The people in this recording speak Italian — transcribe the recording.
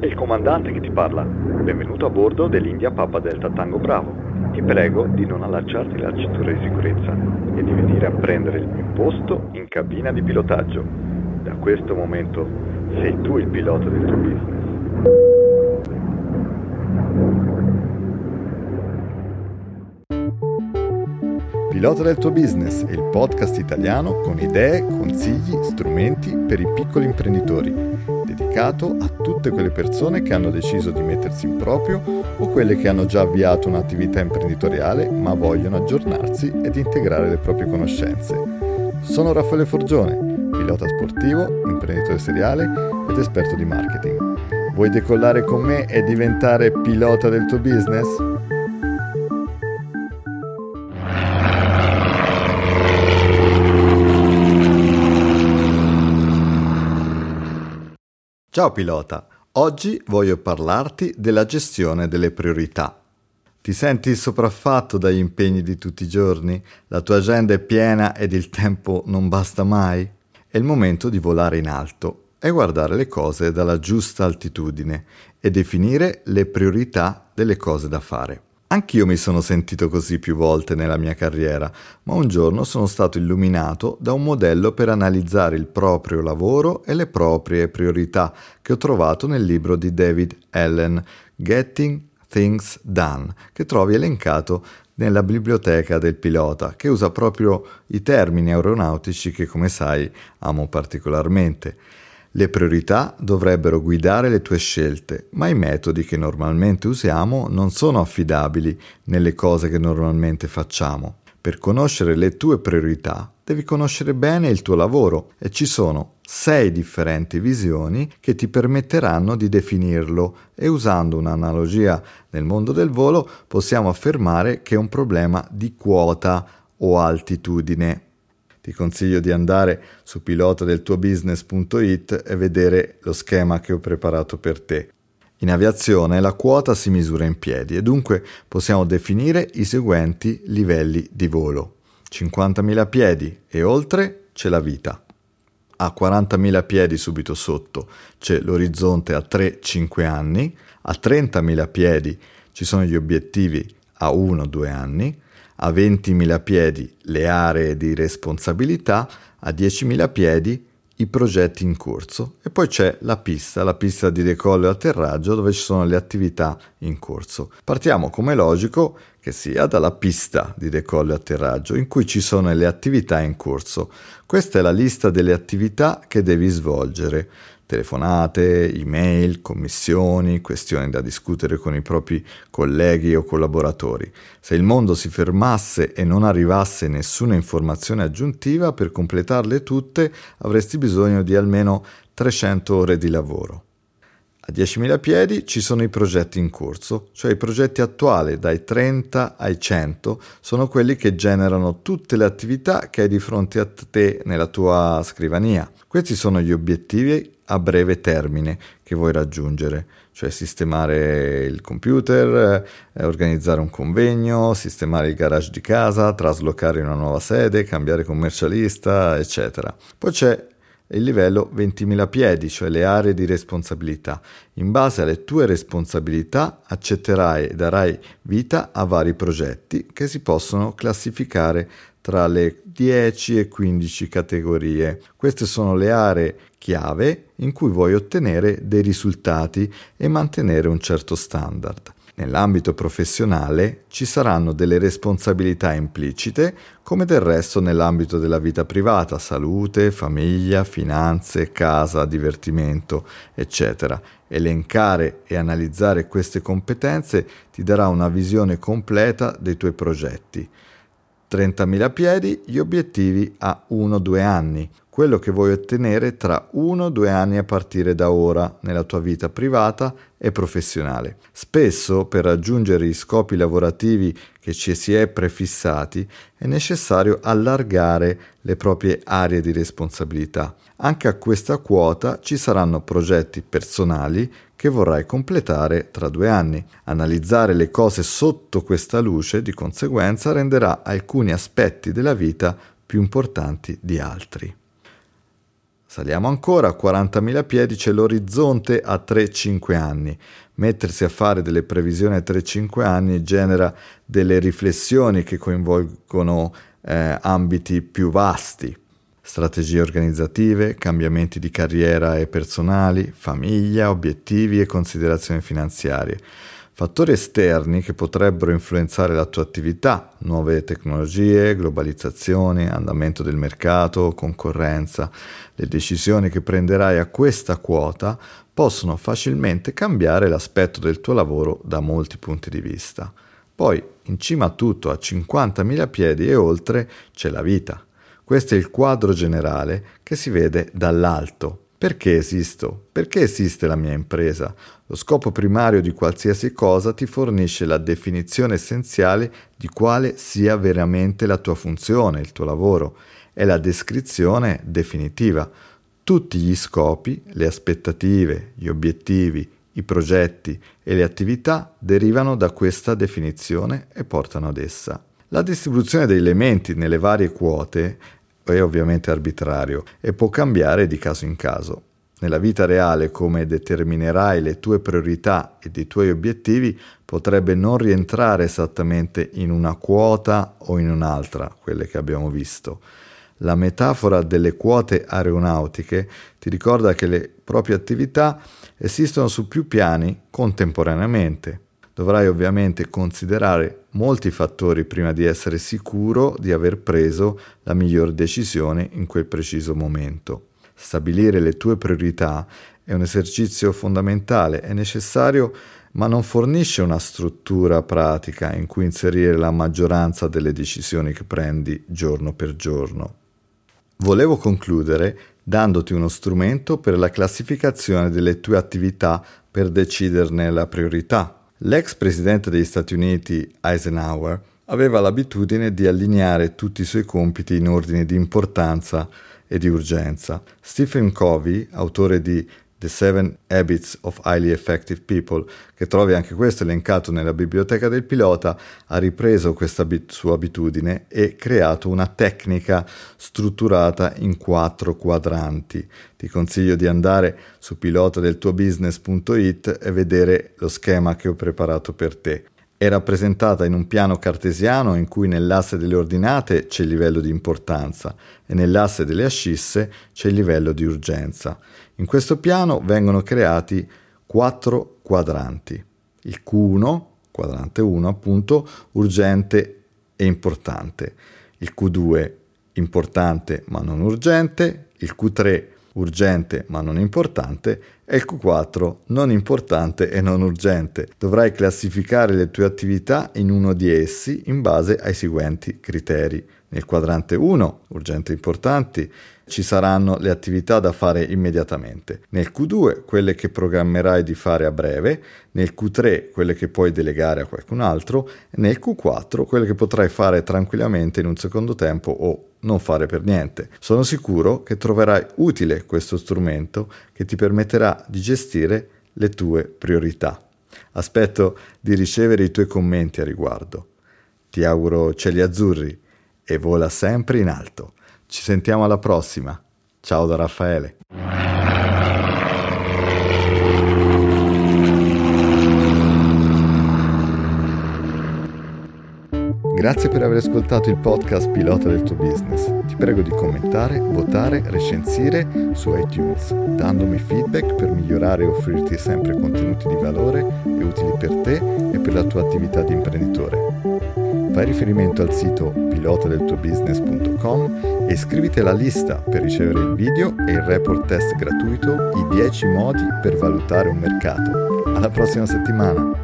È il comandante che ti parla. Benvenuto a bordo dell'India Papa Delta Tango Bravo. Ti prego di non allacciarti la cintura di sicurezza e di venire a prendere il mio posto in cabina di pilotaggio. Da questo momento sei tu il pilota del tuo business. Pilota del tuo business è il podcast italiano con idee, consigli, strumenti per i piccoli imprenditori, dedicato a tutte quelle persone che hanno deciso di mettersi in proprio o quelle che hanno già avviato un'attività imprenditoriale ma vogliono aggiornarsi ed integrare le proprie conoscenze. Sono Raffaele Forgione, pilota sportivo, imprenditore seriale ed esperto di marketing. Vuoi decollare con me e diventare pilota del tuo business? Ciao pilota, oggi voglio parlarti della gestione delle priorità. Ti senti sopraffatto dagli impegni di tutti i giorni? La tua agenda è piena ed il tempo non basta mai? È il momento di volare in alto e guardare le cose dalla giusta altitudine e definire le priorità delle cose da fare. Anch'io mi sono sentito così più volte nella mia carriera, ma un giorno sono stato illuminato da un modello per analizzare il proprio lavoro e le proprie priorità che ho trovato nel libro di David Allen, Getting Things Done, che trovi elencato nella biblioteca del pilota, che usa proprio i termini aeronautici che, come sai, amo particolarmente. Le priorità dovrebbero guidare le tue scelte, ma i metodi che normalmente usiamo non sono affidabili nelle cose che normalmente facciamo. Per conoscere le tue priorità devi conoscere bene il tuo lavoro e ci sono sei differenti visioni che ti permetteranno di definirlo e usando un'analogia nel mondo del volo possiamo affermare che è un problema di quota o altitudine. Ti consiglio di andare su pilotadeltuobusiness.it e vedere lo schema che ho preparato per te. In aviazione la quota si misura in piedi e dunque possiamo definire i seguenti livelli di volo. 50.000 piedi e oltre c'è la vita. A 40.000 piedi subito sotto c'è l'orizzonte a 3-5 anni, a 30.000 piedi ci sono gli obiettivi a 1-2 anni, a 20.000 piedi le aree di responsabilità, a 10.000 piedi i progetti in corso e poi c'è la pista, la pista di decollo e atterraggio dove ci sono le attività in corso. Partiamo come logico che sia dalla pista di decollo e atterraggio in cui ci sono le attività in corso. Questa è la lista delle attività che devi svolgere telefonate, email, commissioni, questioni da discutere con i propri colleghi o collaboratori. Se il mondo si fermasse e non arrivasse nessuna informazione aggiuntiva per completarle tutte, avresti bisogno di almeno 300 ore di lavoro. A 10.000 piedi ci sono i progetti in corso, cioè i progetti attuali dai 30 ai 100 sono quelli che generano tutte le attività che hai di fronte a te nella tua scrivania. Questi sono gli obiettivi a breve termine che vuoi raggiungere, cioè sistemare il computer, eh, organizzare un convegno, sistemare il garage di casa, traslocare in una nuova sede, cambiare commercialista, eccetera. Poi c'è il livello 20.000 piedi, cioè le aree di responsabilità. In base alle tue responsabilità accetterai e darai vita a vari progetti che si possono classificare tra le 10 e 15 categorie. Queste sono le aree chiave in cui vuoi ottenere dei risultati e mantenere un certo standard. Nell'ambito professionale ci saranno delle responsabilità implicite, come del resto nell'ambito della vita privata, salute, famiglia, finanze, casa, divertimento, eccetera. Elencare e analizzare queste competenze ti darà una visione completa dei tuoi progetti. 30.000 piedi, gli obiettivi a 1-2 anni, quello che vuoi ottenere tra 1-2 anni a partire da ora nella tua vita privata e professionale. Spesso per raggiungere gli scopi lavorativi che ci si è prefissati è necessario allargare le proprie aree di responsabilità. Anche a questa quota ci saranno progetti personali che vorrai completare tra due anni. Analizzare le cose sotto questa luce, di conseguenza, renderà alcuni aspetti della vita più importanti di altri. Saliamo ancora, a 40.000 piedi c'è l'orizzonte a 3-5 anni. Mettersi a fare delle previsioni a 3-5 anni genera delle riflessioni che coinvolgono eh, ambiti più vasti, strategie organizzative, cambiamenti di carriera e personali, famiglia, obiettivi e considerazioni finanziarie. Fattori esterni che potrebbero influenzare la tua attività, nuove tecnologie, globalizzazione, andamento del mercato, concorrenza. Le decisioni che prenderai a questa quota possono facilmente cambiare l'aspetto del tuo lavoro da molti punti di vista. Poi, in cima a tutto, a 50.000 piedi e oltre, c'è la vita. Questo è il quadro generale che si vede dall'alto. Perché esisto? Perché esiste la mia impresa? Lo scopo primario di qualsiasi cosa ti fornisce la definizione essenziale di quale sia veramente la tua funzione, il tuo lavoro. È la descrizione definitiva. Tutti gli scopi, le aspettative, gli obiettivi, i progetti e le attività derivano da questa definizione e portano ad essa. La distribuzione degli elementi nelle varie quote è ovviamente arbitrario e può cambiare di caso in caso. Nella vita reale come determinerai le tue priorità ed i tuoi obiettivi potrebbe non rientrare esattamente in una quota o in un'altra, quelle che abbiamo visto. La metafora delle quote aeronautiche ti ricorda che le proprie attività esistono su più piani contemporaneamente. Dovrai ovviamente considerare molti fattori prima di essere sicuro di aver preso la miglior decisione in quel preciso momento. Stabilire le tue priorità è un esercizio fondamentale, è necessario ma non fornisce una struttura pratica in cui inserire la maggioranza delle decisioni che prendi giorno per giorno. Volevo concludere dandoti uno strumento per la classificazione delle tue attività per deciderne la priorità. L'ex presidente degli Stati Uniti Eisenhower aveva l'abitudine di allineare tutti i suoi compiti in ordine di importanza e di urgenza. Stephen Covey, autore di The Seven Habits of Highly Effective People, che trovi anche questo elencato nella biblioteca del pilota, ha ripreso questa bit- sua abitudine e creato una tecnica strutturata in quattro quadranti. Ti consiglio di andare su pilotadeltuobusiness.it e vedere lo schema che ho preparato per te è rappresentata in un piano cartesiano in cui nell'asse delle ordinate c'è il livello di importanza e nell'asse delle ascisse c'è il livello di urgenza. In questo piano vengono creati quattro quadranti. Il Q1, quadrante 1 appunto, urgente e importante. Il Q2, importante ma non urgente. Il Q3, urgente ma non importante Q4 non importante e non urgente. Dovrai classificare le tue attività in uno di essi in base ai seguenti criteri. Nel quadrante 1, urgenti e importanti, ci saranno le attività da fare immediatamente. Nel Q2 quelle che programmerai di fare a breve, nel Q3 quelle che puoi delegare a qualcun altro e nel Q4 quelle che potrai fare tranquillamente in un secondo tempo o non fare per niente. Sono sicuro che troverai utile questo strumento che ti permetterà di gestire le tue priorità. Aspetto di ricevere i tuoi commenti a riguardo. Ti auguro cieli azzurri e vola sempre in alto. Ci sentiamo alla prossima. Ciao da Raffaele. Grazie per aver ascoltato il podcast Pilota del tuo business. Ti prego di commentare, votare, recensire su iTunes, dandomi feedback per migliorare e offrirti sempre contenuti di valore e utili per te e per la tua attività di imprenditore. Fai riferimento al sito pilotadeltuobusiness.com e iscriviti alla lista per ricevere il video e il report test gratuito I 10 modi per valutare un mercato. Alla prossima settimana!